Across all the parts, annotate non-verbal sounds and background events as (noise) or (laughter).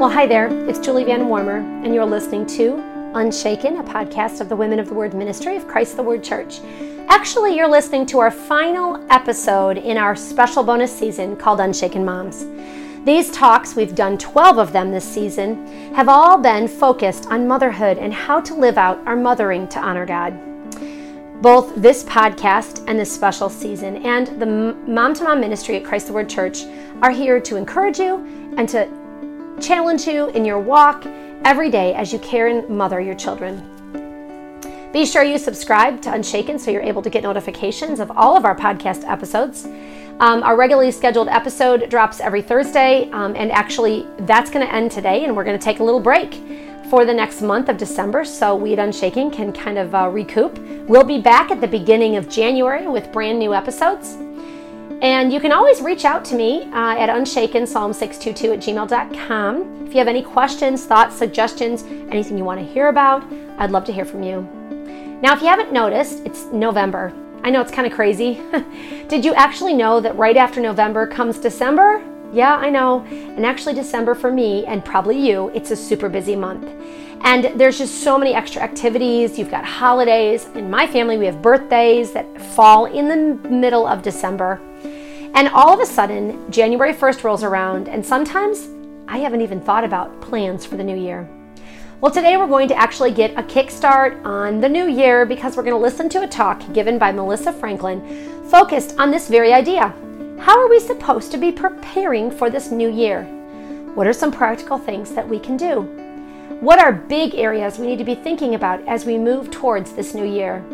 Well, hi there. It's Julie Van Warmer, and you're listening to Unshaken, a podcast of the Women of the Word Ministry of Christ the Word Church. Actually, you're listening to our final episode in our special bonus season called Unshaken Moms. These talks, we've done 12 of them this season, have all been focused on motherhood and how to live out our mothering to honor God. Both this podcast and this special season and the Mom to Mom ministry at Christ the Word Church are here to encourage you and to challenge you in your walk every day as you care and mother your children. Be sure you subscribe to Unshaken so you're able to get notifications of all of our podcast episodes. Um, our regularly scheduled episode drops every Thursday, um, and actually, that's going to end today, and we're going to take a little break for the next month of December so We at Unshaken can kind of uh, recoup. We'll be back at the beginning of January with brand new episodes. And you can always reach out to me uh, at unshakenpsalm622 at gmail.com. If you have any questions, thoughts, suggestions, anything you want to hear about, I'd love to hear from you. Now, if you haven't noticed, it's November. I know it's kind of crazy. (laughs) Did you actually know that right after November comes December? Yeah, I know. And actually, December for me, and probably you, it's a super busy month. And there's just so many extra activities. You've got holidays. In my family, we have birthdays that fall in the middle of December. And all of a sudden, January 1st rolls around, and sometimes I haven't even thought about plans for the new year. Well, today we're going to actually get a kickstart on the new year because we're going to listen to a talk given by Melissa Franklin focused on this very idea. How are we supposed to be preparing for this new year? What are some practical things that we can do? What are big areas we need to be thinking about as we move towards this new year?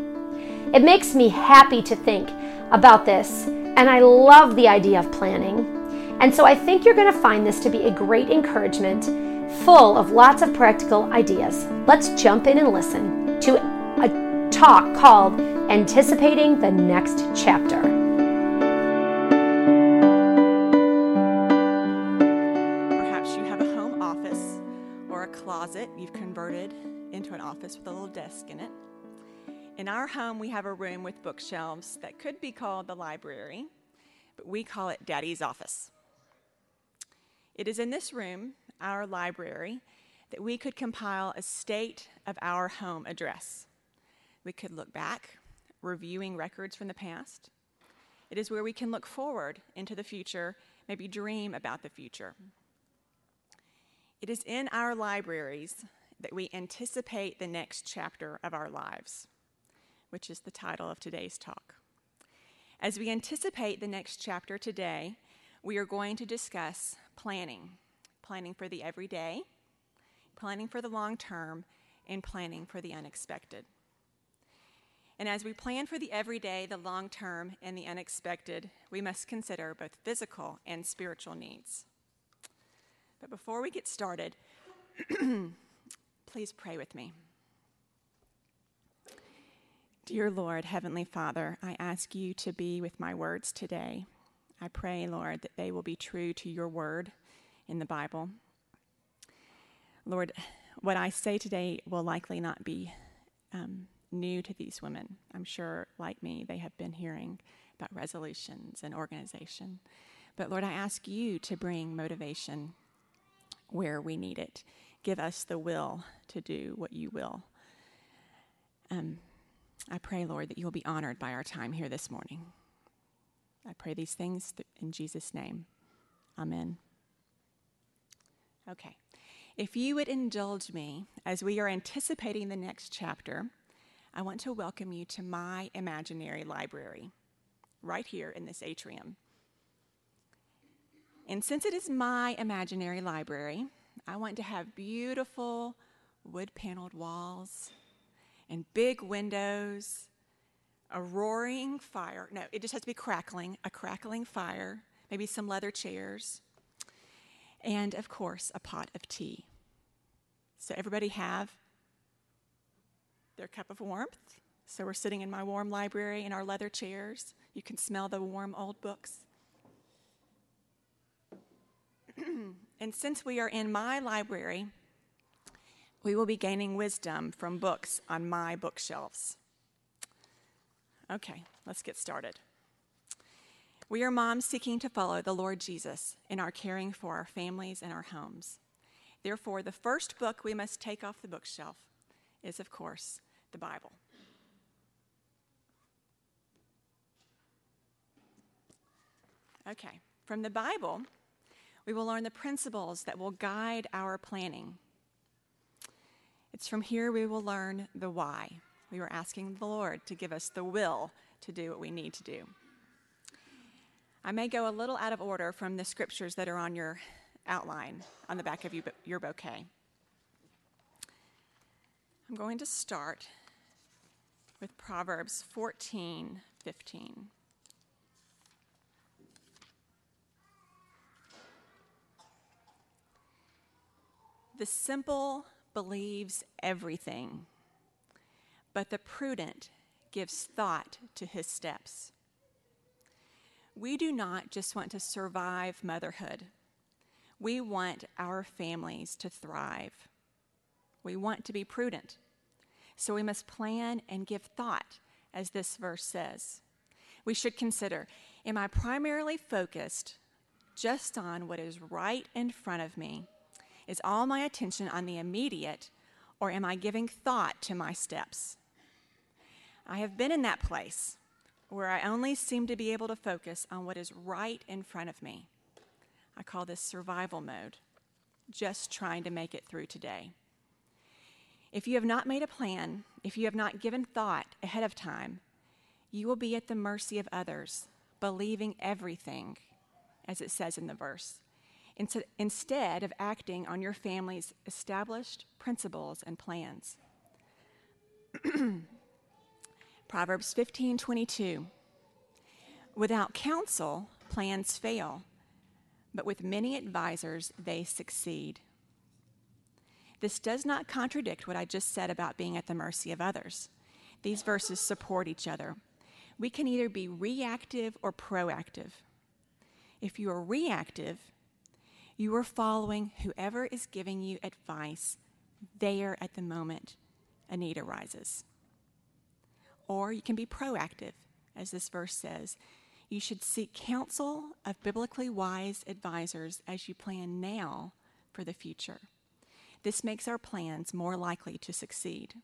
It makes me happy to think about this and I love the idea of planning. And so I think you're going to find this to be a great encouragement, full of lots of practical ideas. Let's jump in and listen to a talk called Anticipating the Next Chapter. Perhaps you have a home office or a closet you've converted into an office with a little desk in it. In our home, we have a room with bookshelves that could be called the library, but we call it Daddy's office. It is in this room, our library, that we could compile a state of our home address. We could look back, reviewing records from the past. It is where we can look forward into the future, maybe dream about the future. It is in our libraries that we anticipate the next chapter of our lives which is the title of today's talk. As we anticipate the next chapter today, we are going to discuss planning planning for the everyday, planning for the long term, and planning for the unexpected. And as we plan for the everyday, the long term, and the unexpected, we must consider both physical and spiritual needs. But before we get started, (clears throat) please pray with me. Dear Lord, Heavenly Father, I ask you to be with my words today. I pray, Lord, that they will be true to your word in the Bible. Lord, what I say today will likely not be um, new to these women. I'm sure, like me, they have been hearing about resolutions and organization. But Lord, I ask you to bring motivation where we need it. Give us the will to do what you will. Um, I pray, Lord, that you will be honored by our time here this morning. I pray these things in Jesus' name. Amen. Okay. If you would indulge me as we are anticipating the next chapter, I want to welcome you to my imaginary library right here in this atrium. And since it is my imaginary library, I want to have beautiful wood paneled walls and big windows, a roaring fire. No, it just has to be crackling, a crackling fire, maybe some leather chairs, and of course, a pot of tea. So, everybody have their cup of warmth. So, we're sitting in my warm library in our leather chairs. You can smell the warm old books. (clears throat) and since we are in my library, we will be gaining wisdom from books on my bookshelves. Okay, let's get started. We are moms seeking to follow the Lord Jesus in our caring for our families and our homes. Therefore, the first book we must take off the bookshelf is, of course, the Bible. Okay, from the Bible, we will learn the principles that will guide our planning. It's from here we will learn the why. We were asking the Lord to give us the will to do what we need to do. I may go a little out of order from the scriptures that are on your outline on the back of your bouquet. I'm going to start with Proverbs 14 15. The simple believes everything, but the prudent gives thought to his steps. We do not just want to survive motherhood, we want our families to thrive. We want to be prudent. So we must plan and give thought, as this verse says. We should consider Am I primarily focused just on what is right in front of me? Is all my attention on the immediate, or am I giving thought to my steps? I have been in that place where I only seem to be able to focus on what is right in front of me. I call this survival mode, just trying to make it through today. If you have not made a plan, if you have not given thought ahead of time, you will be at the mercy of others, believing everything, as it says in the verse, instead of acting on your family's established principles and plans. (clears throat) Proverbs 15:22 Without counsel plans fail, but with many advisers they succeed. This does not contradict what I just said about being at the mercy of others. These verses support each other. We can either be reactive or proactive. If you are reactive, you are following whoever is giving you advice there at the moment a need arises. Or you can be proactive, as this verse says. You should seek counsel of biblically wise advisors as you plan now for the future. This makes our plans more likely to succeed.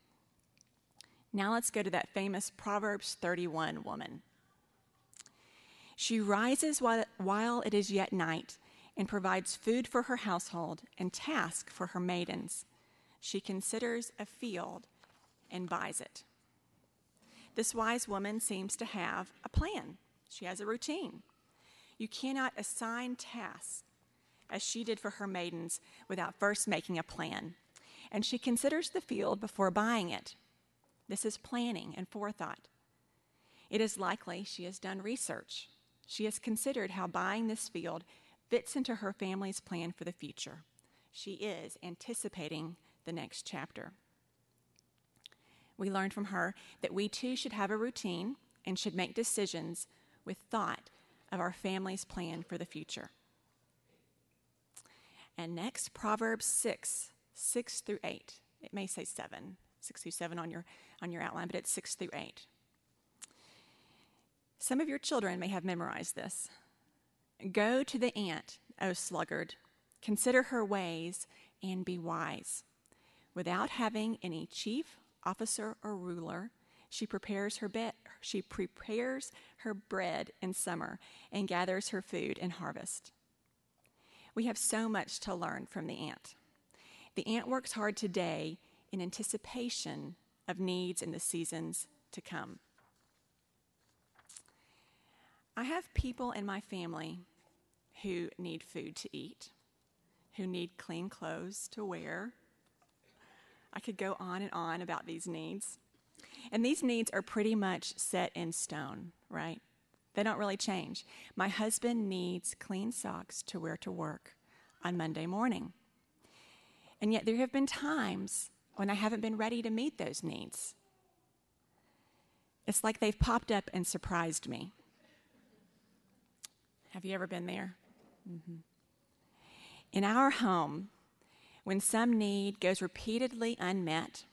Now let's go to that famous Proverbs 31 woman. She rises while, it is yet night and provides food for her household and task for her maidens. She considers a field and buys it. This wise woman seems to have a plan, she has a routine. You cannot assign tasks as she did for her maidens without first making a plan. And she considers the field before buying it. This is planning and forethought. It is likely she has done research. She has considered how buying this field fits into her family's plan for the future. She is anticipating the next chapter we learned from her that we too should have a routine and should make decisions with thought of our family's plan for the future. And next, Proverbs 6, 6 through 8. It may say 7, 6 through 7 on your, on your outline, but it's 6 through 8. Some of your children may have memorized this. Go to the ant, O sluggard, consider her ways and be wise. Without having any chief officer or ruler. She prepares her be- she prepares her bread in summer and gathers her food in harvest. We have so much to learn from the ant. The ant works hard today in anticipation of needs in the seasons to come. I have people in my family who need food to eat, who need clean clothes to wear, I could go on and on about these needs. And these needs are pretty much set in stone, right? They don't really change. My husband needs clean socks to wear to work on Monday morning. And yet, there have been times when I haven't been ready to meet those needs. It's like they've popped up and surprised me. Have you ever been there? Mm-hmm. In our home, when some need goes repeatedly unmet,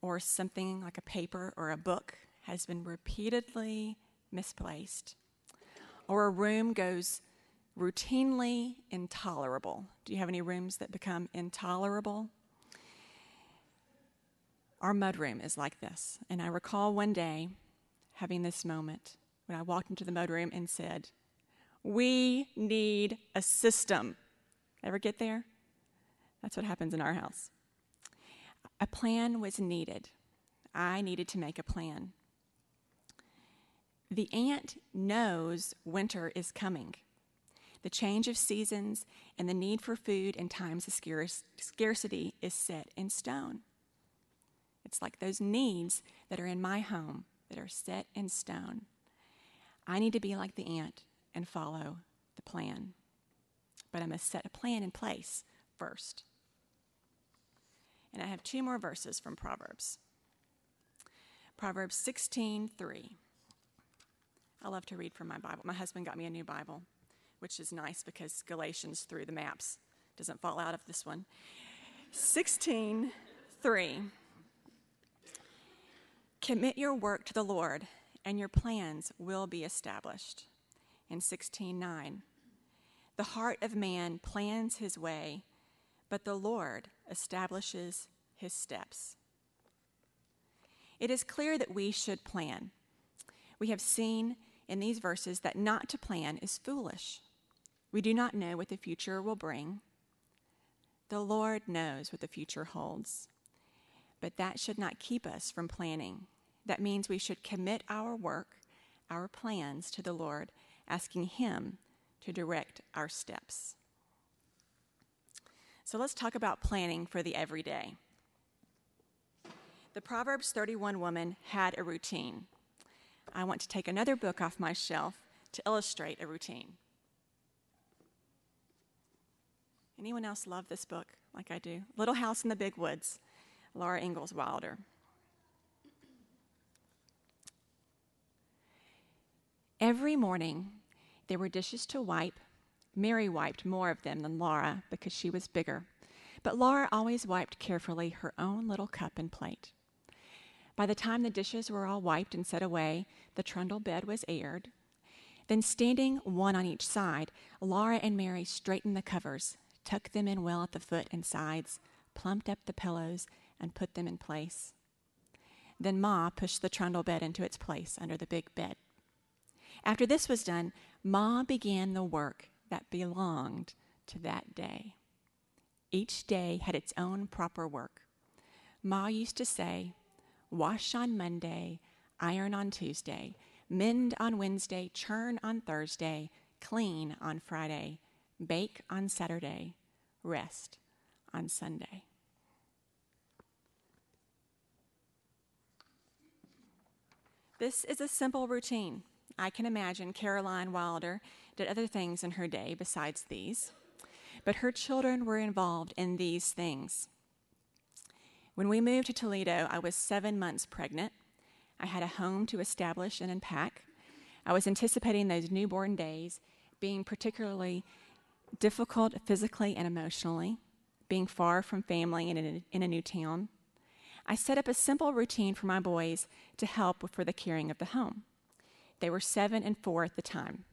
or something like a paper or a book has been repeatedly misplaced, or a room goes routinely intolerable. Do you have any rooms that become intolerable? Our mudroom is like this. And I recall one day having this moment when I walked into the mudroom and said, We need a system. Ever get there? That's what happens in our house. A plan was needed. I needed to make a plan. The ant knows winter is coming. The change of seasons and the need for food in times of scarcity is set in stone. It's like those needs that are in my home that are set in stone. I need to be like the ant and follow the plan. But I must set a plan in place first. And I have two more verses from Proverbs. Proverbs 16:3. I love to read from my Bible. My husband got me a new Bible, which is nice because Galatians through the maps doesn't fall out of this one. 16:3. Commit your work to the Lord, and your plans will be established. In 16:9, the heart of man plans his way, but the Lord establishes his steps. It is clear that we should plan. We have seen in these verses that not to plan is foolish. We do not know what the future will bring. The Lord knows what the future holds. But that should not keep us from planning. That means we should commit our work, our plans to the Lord, asking Him to direct our steps. So let's talk about planning for the everyday. The Proverbs 31 woman had a routine. I want to take another book off my shelf to illustrate a routine. Anyone else love this book like I do? Little House in the Big Woods, Laura Ingalls Wilder. Every morning, there were dishes to wipe. Mary wiped more of them than Laura because she was bigger. But Laura always wiped carefully her own little cup and plate. By the time the dishes were all wiped and set away, the trundle bed was aired. Then, standing one on each side, Laura and Mary straightened the covers, tucked them in well at the foot and sides, plumped up the pillows, and put them in place. Then Ma pushed the trundle bed into its place under the big bed. After this was done, Ma began the work that belonged to that day. Each day had its own proper work. Ma used to say, Wash on Monday, iron on Tuesday, mend on Wednesday, churn on Thursday, clean on Friday, bake on Saturday, rest on Sunday. This is a simple routine. I can imagine Caroline Wilder did other things in her day besides these, but her children were involved in these things. When we moved to Toledo, I was seven months pregnant. I had a home to establish and unpack. I was anticipating those newborn days being particularly difficult physically and emotionally, being far from family and in a, in a new town. I set up a simple routine for my boys to help for the caring of the home. They were seven and four at the time.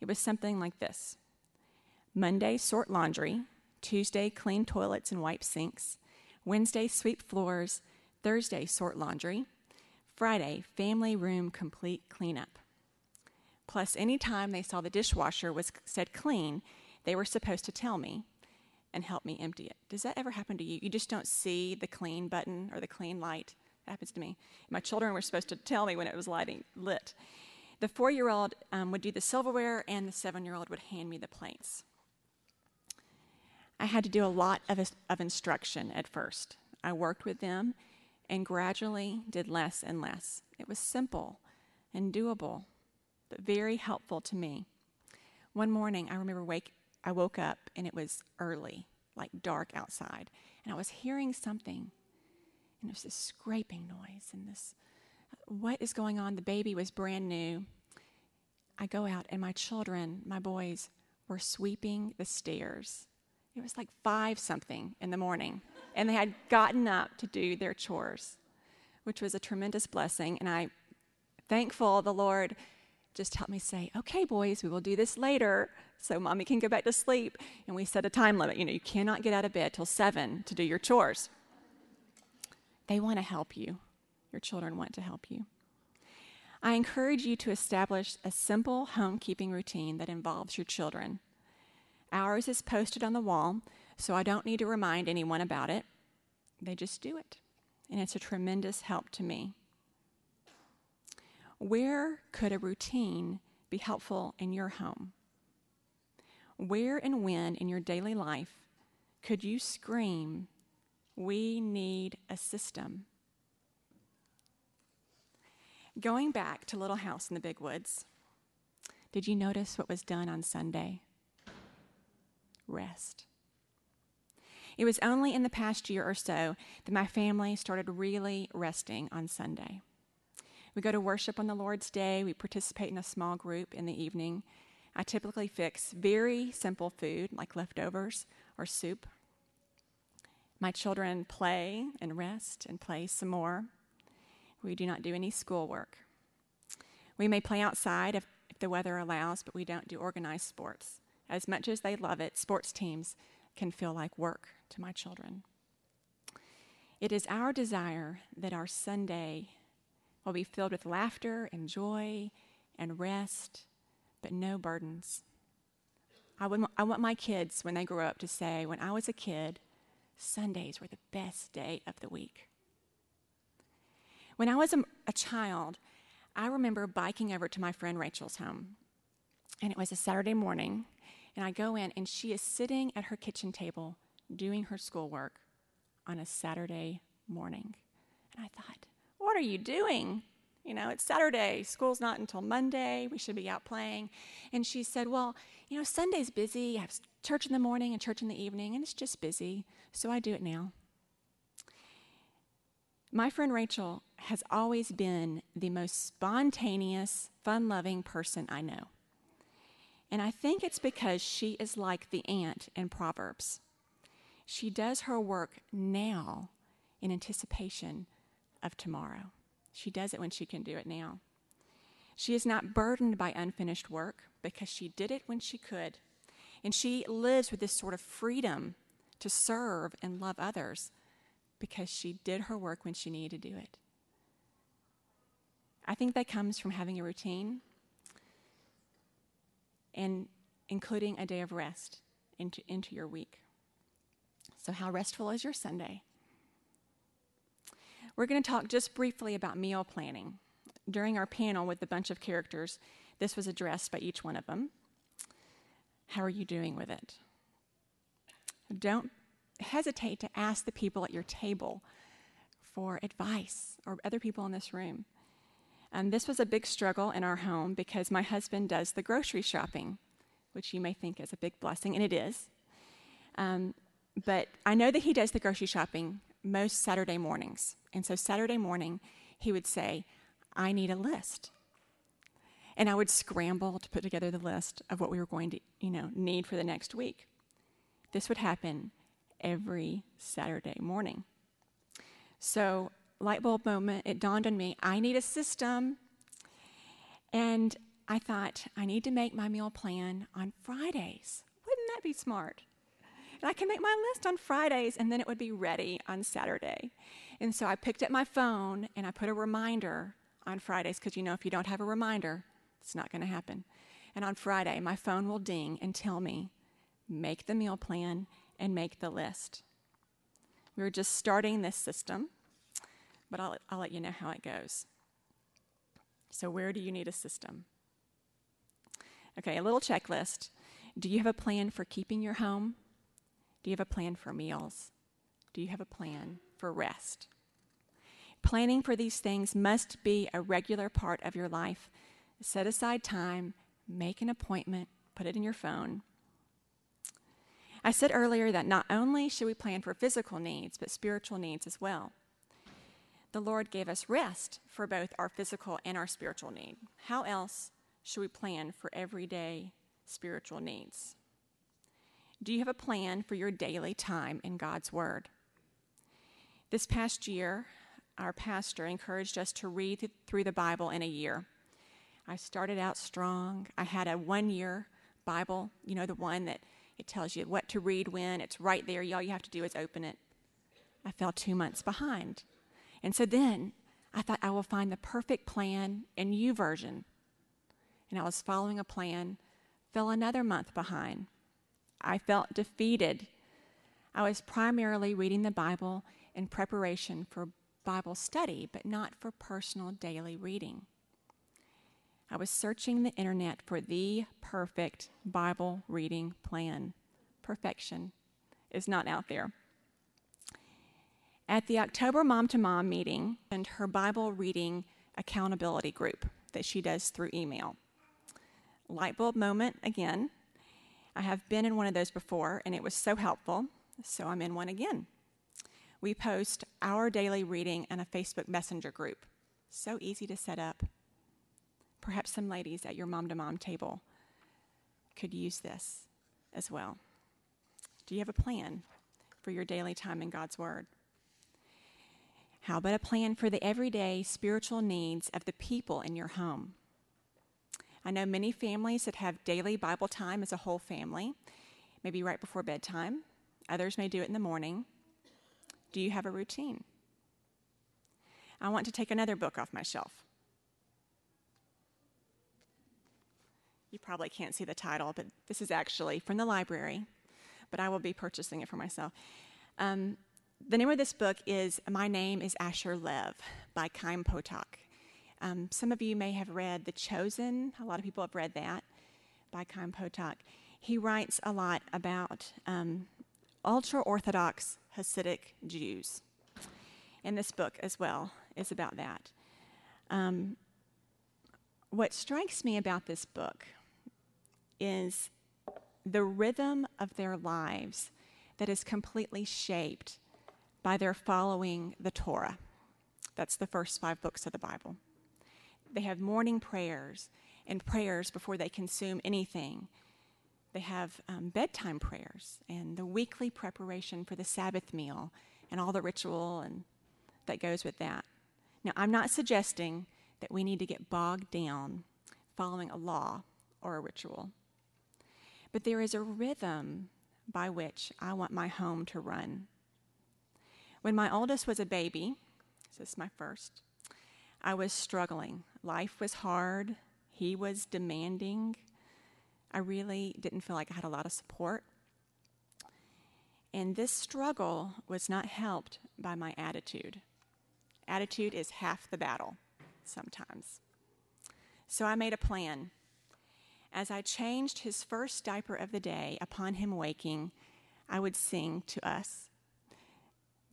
It was something like this Monday, sort laundry. Tuesday, clean toilets and wipe sinks. Wednesday, sweep floors. Thursday, sort laundry. Friday, family room complete cleanup. Plus, any time they saw the dishwasher was said clean, they were supposed to tell me and help me empty it. Does that ever happen to you? You just don't see the clean button or the clean light. That happens to me. My children were supposed to tell me when it was lighting lit. The four year old um, would do the silverware, and the seven year old would hand me the plates. I had to do a lot of, of instruction at first. I worked with them and gradually did less and less. It was simple and doable, but very helpful to me. One morning, I remember wake, I woke up and it was early, like dark outside, and I was hearing something, and it was this scraping noise and this what is going on? The baby was brand new. I go out, and my children, my boys, were sweeping the stairs. It was like five something in the morning, and they had gotten up to do their chores, which was a tremendous blessing. And I thankful the Lord just help me say, okay, boys, we will do this later so mommy can go back to sleep. And we set a time limit. You know, you cannot get out of bed till seven to do your chores. They want to help you. Your children want to help you. I encourage you to establish a simple homekeeping routine that involves your children. Ours is posted on the wall, so I don't need to remind anyone about it. They just do it, and it's a tremendous help to me. Where could a routine be helpful in your home? Where and when in your daily life could you scream, We need a system? Going back to Little House in the Big Woods, did you notice what was done on Sunday? Rest. It was only in the past year or so that my family started really resting on Sunday. We go to worship on the Lord's Day. We participate in a small group in the evening. I typically fix very simple food like leftovers or soup. My children play and rest and play some more. We do not do any schoolwork. We may play outside if, if the weather allows, but we don't do organized sports. As much as they love it, sports teams can feel like work to my children. It is our desire that our Sunday will be filled with laughter and joy and rest, but no burdens. I, would, I want my kids, when they grow up, to say, when I was a kid, Sundays were the best day of the week. When I was a, a child, I remember biking over to my friend Rachel's home. And it was a Saturday morning, and I go in, and she is sitting at her kitchen table doing her schoolwork on a Saturday morning. And I thought, what are you doing? You know, it's Saturday. School's not until Monday. We should be out playing. And she said, Well, you know, Sunday's busy. I have church in the morning and church in the evening, and it's just busy. So I do it now. My friend Rachel has always been the most spontaneous, fun loving person I know. And I think it's because she is like the ant in Proverbs. She does her work now in anticipation of tomorrow. She does it when she can do it now. She is not burdened by unfinished work because she did it when she could. And she lives with this sort of freedom to serve and love others because she did her work when she needed to do it. I think that comes from having a routine and including a day of rest into, into your week. So, how restful is your Sunday? We're going to talk just briefly about meal planning. During our panel with a bunch of characters, this was addressed by each one of them. How are you doing with it? Don't hesitate to ask the people at your table for advice or other people in this room. Um, this was a big struggle in our home because my husband does the grocery shopping, which you may think is a big blessing, and it is. Um, but I know that he does the grocery shopping most Saturday mornings. And so Saturday morning, he would say, I need a list. And I would scramble to put together the list of what we were going to, you know, need for the next week. This would happen every Saturday morning. So, light bulb moment, it dawned on me I need a system. And I thought, I need to make my meal plan on Fridays. Wouldn't that be smart? And I can make my list on Fridays and then it would be ready on Saturday. And so I picked up my phone and I put a reminder on Fridays because you know, if you don't have a reminder, it's not going to happen. And on Friday, my phone will ding and tell me, make the meal plan and make the list. We are just starting this system, but I'll, I'll let you know how it goes. So, where do you need a system? Okay, a little checklist. Do you have a plan for keeping your home? Do you have a plan for meals? Do you have a plan for rest? Planning for these things must be a regular part of your life. Set aside time, make an appointment, put it in your phone. I said earlier that not only should we plan for physical needs, but spiritual needs as well. The Lord gave us rest for both our physical and our spiritual need. How else should we plan for everyday spiritual needs? Do you have a plan for your daily time in God's Word? This past year, our pastor encouraged us to read through the Bible in a year. I started out strong. I had a one year Bible, you know, the one that it tells you what to read when. It's right there. All you have to do is open it. I fell two months behind. And so then I thought I will find the perfect plan in YouVersion. And I was following a plan, fell another month behind. I felt defeated. I was primarily reading the Bible in preparation for Bible study, but not for personal daily reading. I was searching the internet for the perfect Bible reading plan. Perfection is not out there. At the October Mom to Mom meeting, and her Bible reading accountability group that she does through email. Light bulb moment again. I have been in one of those before, and it was so helpful, so I'm in one again. We post our daily reading in a Facebook Messenger group. So easy to set up. Perhaps some ladies at your mom to mom table could use this as well. Do you have a plan for your daily time in God's Word? How about a plan for the everyday spiritual needs of the people in your home? I know many families that have daily Bible time as a whole family, maybe right before bedtime. Others may do it in the morning. Do you have a routine? I want to take another book off my shelf. You probably can't see the title, but this is actually from the library, but I will be purchasing it for myself. Um, the name of this book is My Name is Asher Lev by Chaim Potok. Um, some of you may have read The Chosen. A lot of people have read that by Chaim Potok. He writes a lot about um, ultra Orthodox Hasidic Jews. And this book as well is about that. Um, what strikes me about this book is the rhythm of their lives that is completely shaped by their following the Torah. That's the first five books of the Bible. They have morning prayers and prayers before they consume anything. They have um, bedtime prayers and the weekly preparation for the Sabbath meal and all the ritual and that goes with that. Now, I'm not suggesting that we need to get bogged down following a law or a ritual. But there is a rhythm by which I want my home to run. When my oldest was a baby, this is my first, I was struggling. Life was hard, he was demanding. I really didn't feel like I had a lot of support. And this struggle was not helped by my attitude. Attitude is half the battle sometimes. So I made a plan. As I changed his first diaper of the day upon him waking, I would sing to us,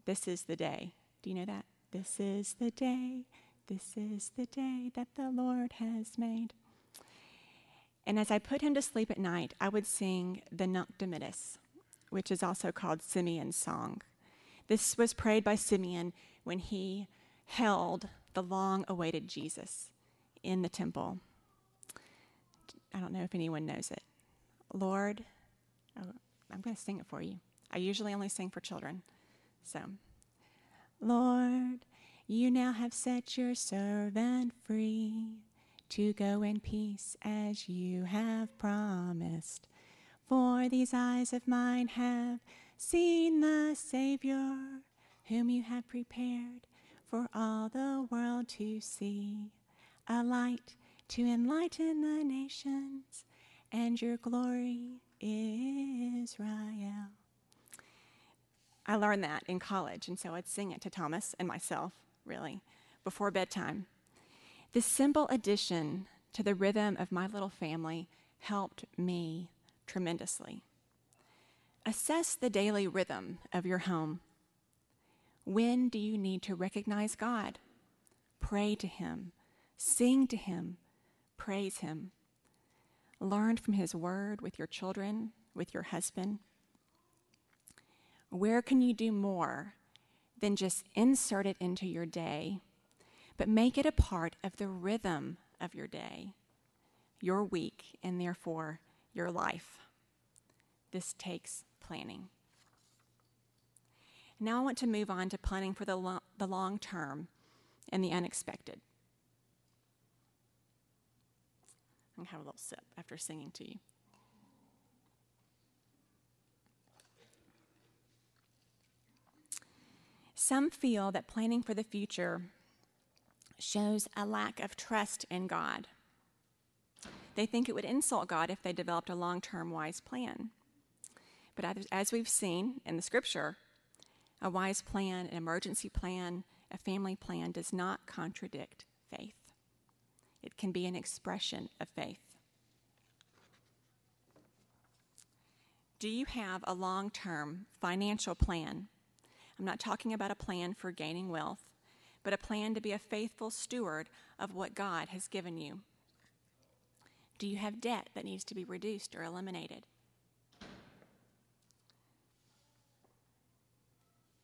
This is the day. Do you know that? This is the day, this is the day that the Lord has made. And as I put him to sleep at night, I would sing the Nunc Dimittis, which is also called Simeon's song. This was prayed by Simeon when he held the long awaited Jesus in the temple. I don't know if anyone knows it. Lord, oh, I'm going to sing it for you. I usually only sing for children. So, Lord, you now have set your servant free to go in peace as you have promised. For these eyes of mine have seen the Savior, whom you have prepared for all the world to see, a light to enlighten the nations, and your glory, Israel. I learned that in college, and so I'd sing it to Thomas and myself, really, before bedtime. This simple addition to the rhythm of my little family helped me tremendously. Assess the daily rhythm of your home. When do you need to recognize God? Pray to Him, sing to Him, praise Him. Learn from His Word with your children, with your husband. Where can you do more than just insert it into your day, but make it a part of the rhythm of your day, your week, and therefore your life? This takes planning. Now I want to move on to planning for the, lo- the long term and the unexpected. And have a little sip after singing to you. Some feel that planning for the future shows a lack of trust in God. They think it would insult God if they developed a long term wise plan. But as we've seen in the scripture, a wise plan, an emergency plan, a family plan does not contradict faith. It can be an expression of faith. Do you have a long term financial plan? I'm not talking about a plan for gaining wealth, but a plan to be a faithful steward of what God has given you. Do you have debt that needs to be reduced or eliminated?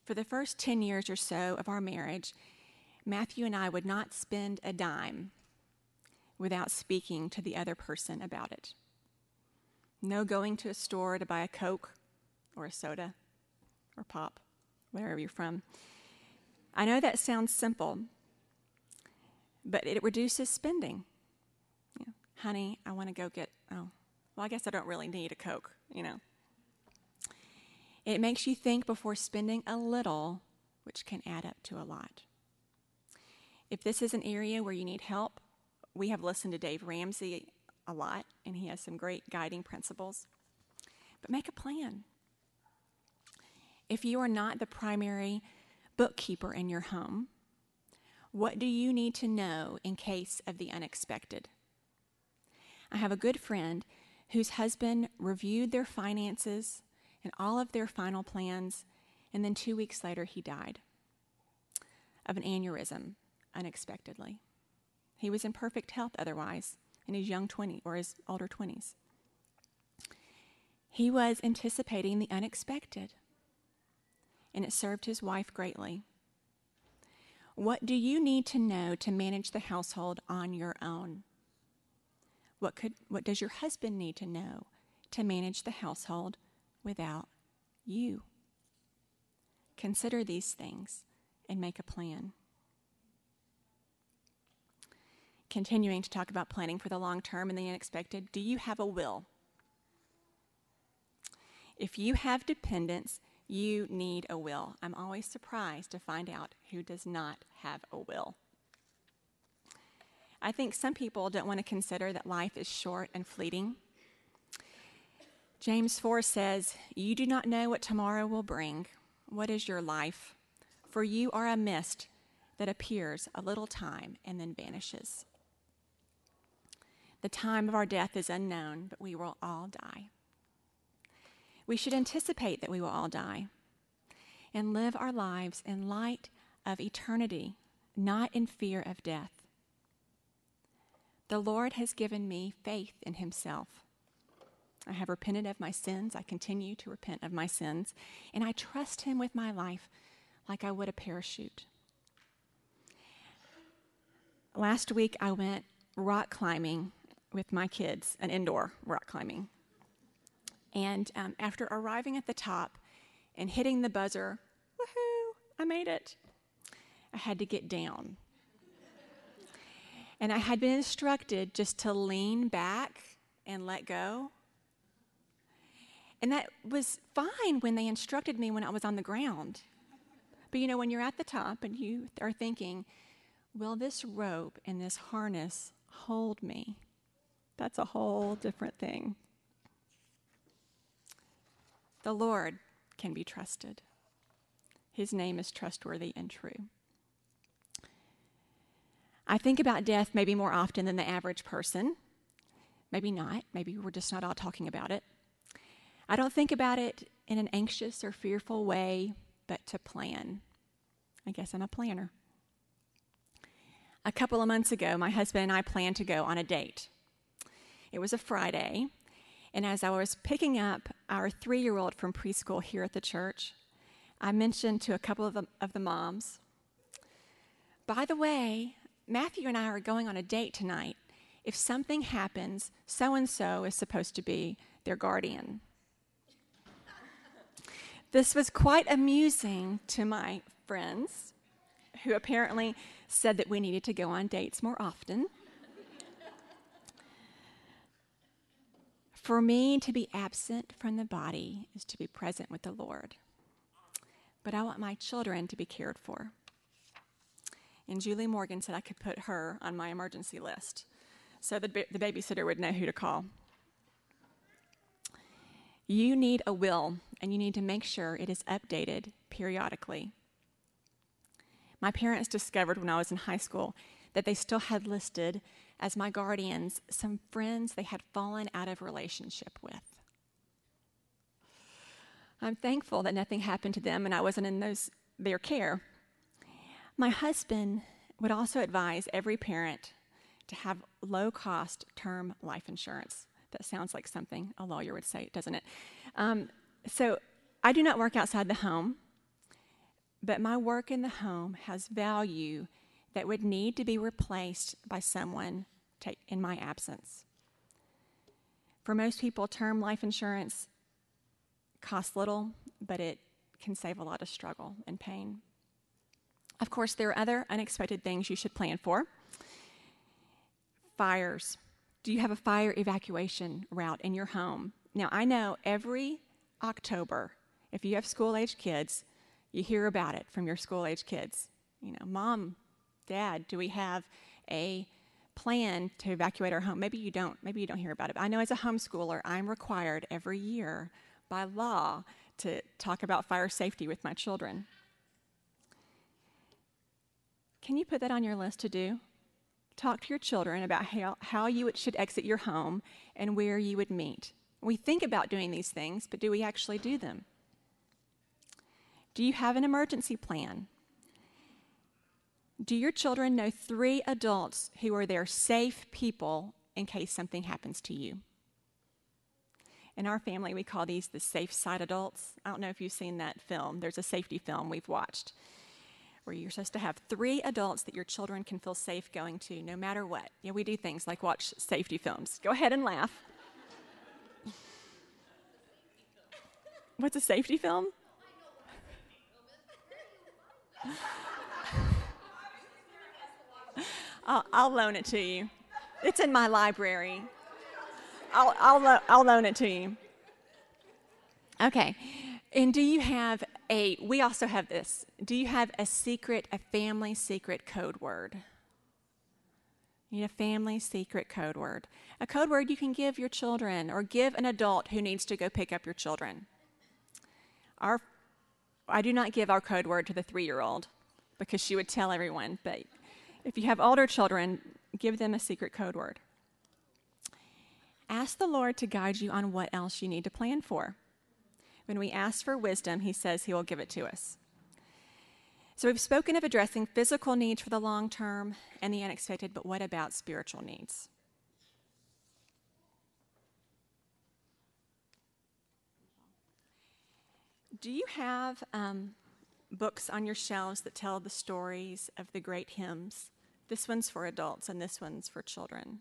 For the first 10 years or so of our marriage, Matthew and I would not spend a dime without speaking to the other person about it. No going to a store to buy a Coke or a soda or pop, wherever you're from. I know that sounds simple, but it reduces spending. You know, Honey, I want to go get, oh, well, I guess I don't really need a Coke, you know. It makes you think before spending a little, which can add up to a lot. If this is an area where you need help, we have listened to Dave Ramsey a lot, and he has some great guiding principles. But make a plan. If you are not the primary bookkeeper in your home, what do you need to know in case of the unexpected? I have a good friend whose husband reviewed their finances and all of their final plans, and then two weeks later, he died of an aneurysm unexpectedly. He was in perfect health otherwise in his young 20s or his older 20s. He was anticipating the unexpected, and it served his wife greatly. What do you need to know to manage the household on your own? What, could, what does your husband need to know to manage the household without you. Consider these things and make a plan. Continuing to talk about planning for the long term and the unexpected, do you have a will? If you have dependents, you need a will. I'm always surprised to find out who does not have a will. I think some people don't want to consider that life is short and fleeting. James 4 says, You do not know what tomorrow will bring. What is your life? For you are a mist that appears a little time and then vanishes. The time of our death is unknown, but we will all die. We should anticipate that we will all die and live our lives in light of eternity, not in fear of death. The Lord has given me faith in Himself I have repented of my sins. I continue to repent of my sins. And I trust Him with my life like I would a parachute. Last week, I went rock climbing with my kids, an indoor rock climbing. And um, after arriving at the top and hitting the buzzer, woohoo, I made it, I had to get down. And I had been instructed just to lean back and let go and that was fine when they instructed me when I was on the ground. But you know, when you're at the top and you are thinking, will this rope and this harness hold me? That's a whole different thing. The Lord can be trusted, His name is trustworthy and true. I think about death maybe more often than the average person. Maybe not. Maybe we're just not all talking about it. I don't think about it in an anxious or fearful way, but to plan. I guess I'm a planner. A couple of months ago, my husband and I planned to go on a date. It was a Friday, and as I was picking up our three year old from preschool here at the church, I mentioned to a couple of the, of the moms, by the way, Matthew and I are going on a date tonight. If something happens, so and so is supposed to be their guardian. This was quite amusing to my friends, who apparently said that we needed to go on dates more often. For me to be absent from the body is to be present with the Lord. But I want my children to be cared for. And Julie Morgan said I could put her on my emergency list so the, the babysitter would know who to call. You need a will, and you need to make sure it is updated periodically. My parents discovered when I was in high school that they still had listed as my guardians some friends they had fallen out of relationship with. I'm thankful that nothing happened to them and I wasn't in those, their care. My husband would also advise every parent to have low cost term life insurance. That sounds like something a lawyer would say, doesn't it? Um, so I do not work outside the home, but my work in the home has value that would need to be replaced by someone in my absence. For most people, term life insurance costs little, but it can save a lot of struggle and pain. Of course, there are other unexpected things you should plan for. Fires. Do you have a fire evacuation route in your home? Now, I know every October, if you have school age kids, you hear about it from your school age kids. You know, mom, dad, do we have a plan to evacuate our home? Maybe you don't. Maybe you don't hear about it. But I know as a homeschooler, I'm required every year by law to talk about fire safety with my children. Can you put that on your list to do? Talk to your children about how, how you should exit your home and where you would meet. We think about doing these things, but do we actually do them? Do you have an emergency plan? Do your children know three adults who are their safe people in case something happens to you? In our family, we call these the safe side adults. I don't know if you've seen that film. There's a safety film we've watched where you're supposed to have three adults that your children can feel safe going to no matter what. Yeah, we do things like watch safety films. Go ahead and laugh. What's a safety film? I'll, I'll, loan it to you. It's in my library. I'll, I'll, lo- I'll loan it to you. Okay. And do you have a, we also have this. Do you have a secret, a family secret code word? You need a family secret code word. A code word you can give your children or give an adult who needs to go pick up your children. Our, I do not give our code word to the three year old because she would tell everyone, but if you have older children, give them a secret code word. Ask the Lord to guide you on what else you need to plan for. When we ask for wisdom, He says He will give it to us. So we've spoken of addressing physical needs for the long term and the unexpected, but what about spiritual needs? Do you have um, books on your shelves that tell the stories of the great hymns? This one's for adults and this one's for children.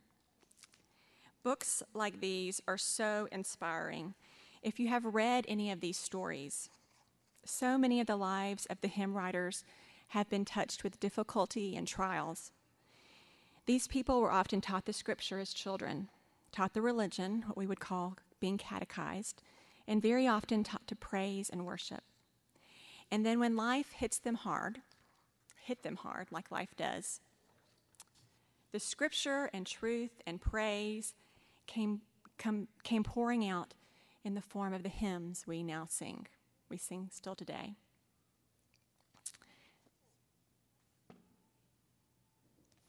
Books like these are so inspiring if you have read any of these stories, so many of the lives of the hymn writers have been touched with difficulty and trials. These people were often taught the scripture as children, taught the religion, what we would call being catechized, and very often taught to praise and worship. And then when life hits them hard, hit them hard like life does, the scripture and truth and praise came, come, came pouring out in the form of the hymns we now sing. We sing still today.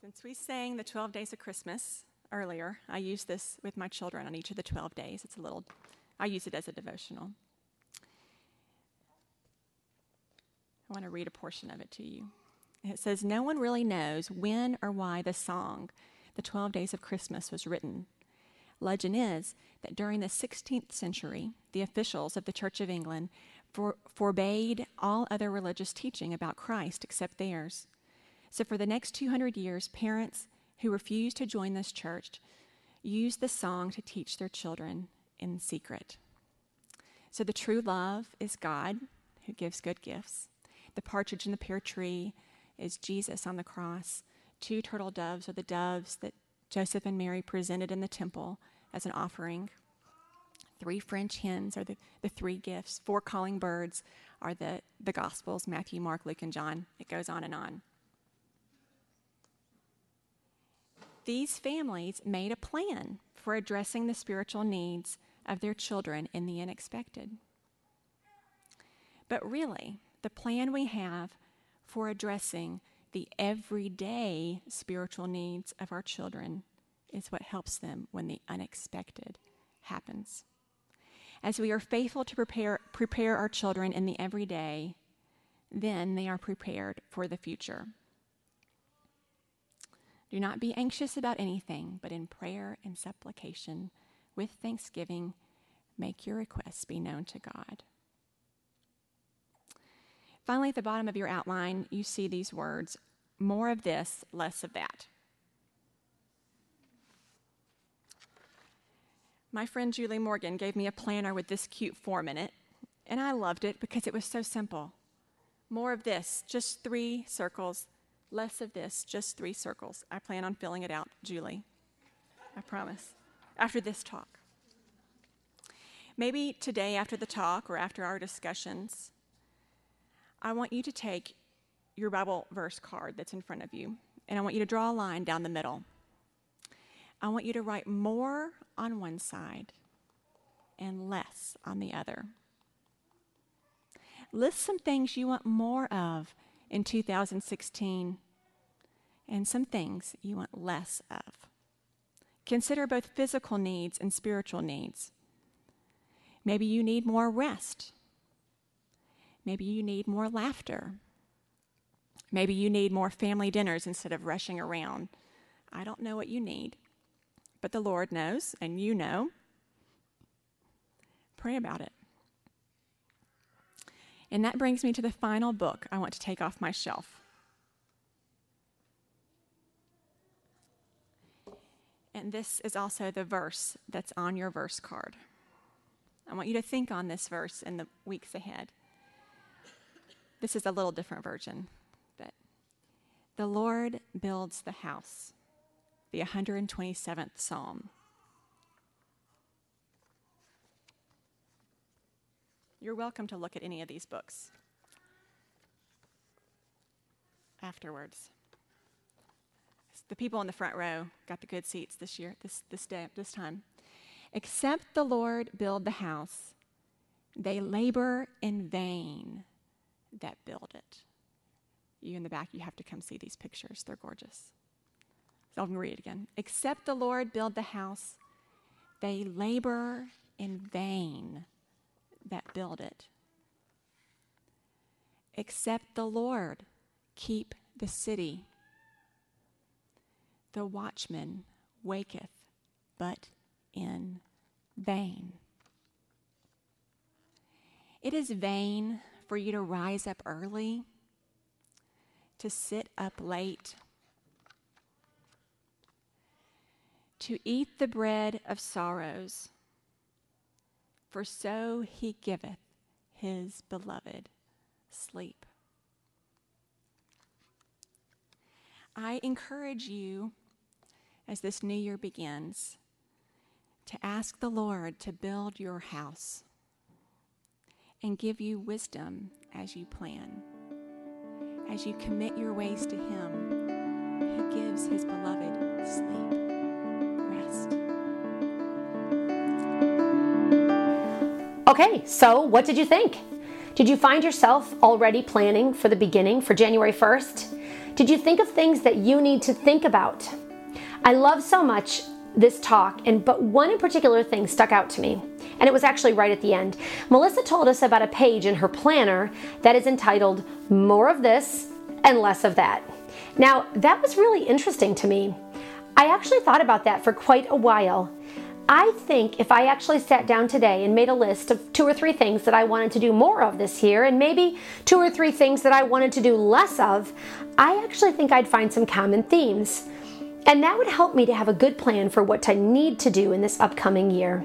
Since we sang the 12 days of Christmas earlier, I use this with my children on each of the 12 days. It's a little, I use it as a devotional. I want to read a portion of it to you. It says, No one really knows when or why the song, The 12 Days of Christmas, was written. Legend is that during the 16th century, the officials of the Church of England for, forbade all other religious teaching about Christ except theirs. So, for the next 200 years, parents who refused to join this church used the song to teach their children in secret. So, the true love is God who gives good gifts. The partridge in the pear tree is Jesus on the cross. Two turtle doves are the doves that Joseph and Mary presented in the temple as an offering. Three French hens are the, the three gifts. Four calling birds are the, the Gospels Matthew, Mark, Luke, and John. It goes on and on. These families made a plan for addressing the spiritual needs of their children in the unexpected. But really, the plan we have for addressing the everyday spiritual needs of our children is what helps them when the unexpected happens. As we are faithful to prepare, prepare our children in the everyday, then they are prepared for the future. Do not be anxious about anything, but in prayer and supplication, with thanksgiving, make your requests be known to God. Finally, at the bottom of your outline, you see these words more of this, less of that. My friend Julie Morgan gave me a planner with this cute form in it, and I loved it because it was so simple. More of this, just three circles. Less of this, just three circles. I plan on filling it out, Julie. I promise. After this talk. Maybe today, after the talk or after our discussions, I want you to take your Bible verse card that's in front of you, and I want you to draw a line down the middle. I want you to write more on one side and less on the other. List some things you want more of in 2016 and some things you want less of. Consider both physical needs and spiritual needs. Maybe you need more rest. Maybe you need more laughter. Maybe you need more family dinners instead of rushing around. I don't know what you need, but the Lord knows, and you know. Pray about it. And that brings me to the final book I want to take off my shelf. And this is also the verse that's on your verse card. I want you to think on this verse in the weeks ahead. This is a little different version, but the Lord builds the house, the 127th Psalm. You're welcome to look at any of these books afterwards. The people in the front row got the good seats this year, this, this day, this time. Except the Lord build the house, they labor in vain that build it. You in the back, you have to come see these pictures. They're gorgeous. So I'll read it again. Except the Lord build the house, they labor in vain that build it. Except the Lord keep the city, the watchman waketh, but in vain. It is vain for you to rise up early, to sit up late, to eat the bread of sorrows, for so he giveth his beloved sleep. I encourage you as this new year begins to ask the Lord to build your house and give you wisdom as you plan. As you commit your ways to Him, He gives His beloved sleep, rest. Okay, so what did you think? Did you find yourself already planning for the beginning for January 1st? Did you think of things that you need to think about? I love so much this talk, and but one in particular thing stuck out to me, and it was actually right at the end. Melissa told us about a page in her planner that is entitled More of This and Less of That. Now, that was really interesting to me. I actually thought about that for quite a while. I think if I actually sat down today and made a list of two or three things that I wanted to do more of this year, and maybe two or three things that I wanted to do less of, I actually think I'd find some common themes. And that would help me to have a good plan for what I need to do in this upcoming year.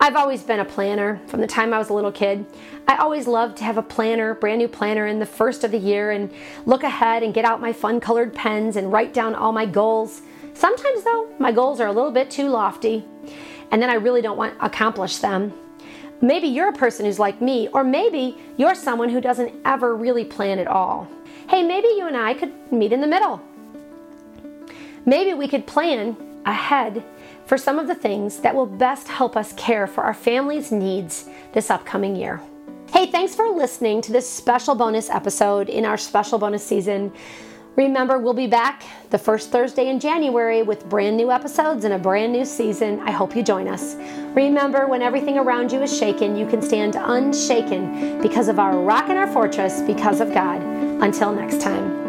I've always been a planner from the time I was a little kid. I always loved to have a planner, brand new planner in the first of the year and look ahead and get out my fun colored pens and write down all my goals. Sometimes, though, my goals are a little bit too lofty. and then I really don't want to accomplish them. Maybe you're a person who's like me, or maybe you're someone who doesn't ever really plan at all. Hey, maybe you and I could meet in the middle. Maybe we could plan ahead for some of the things that will best help us care for our family's needs this upcoming year. Hey, thanks for listening to this special bonus episode in our special bonus season. Remember, we'll be back the first Thursday in January with brand new episodes and a brand new season. I hope you join us. Remember, when everything around you is shaken, you can stand unshaken because of our rock and our fortress, because of God. Until next time.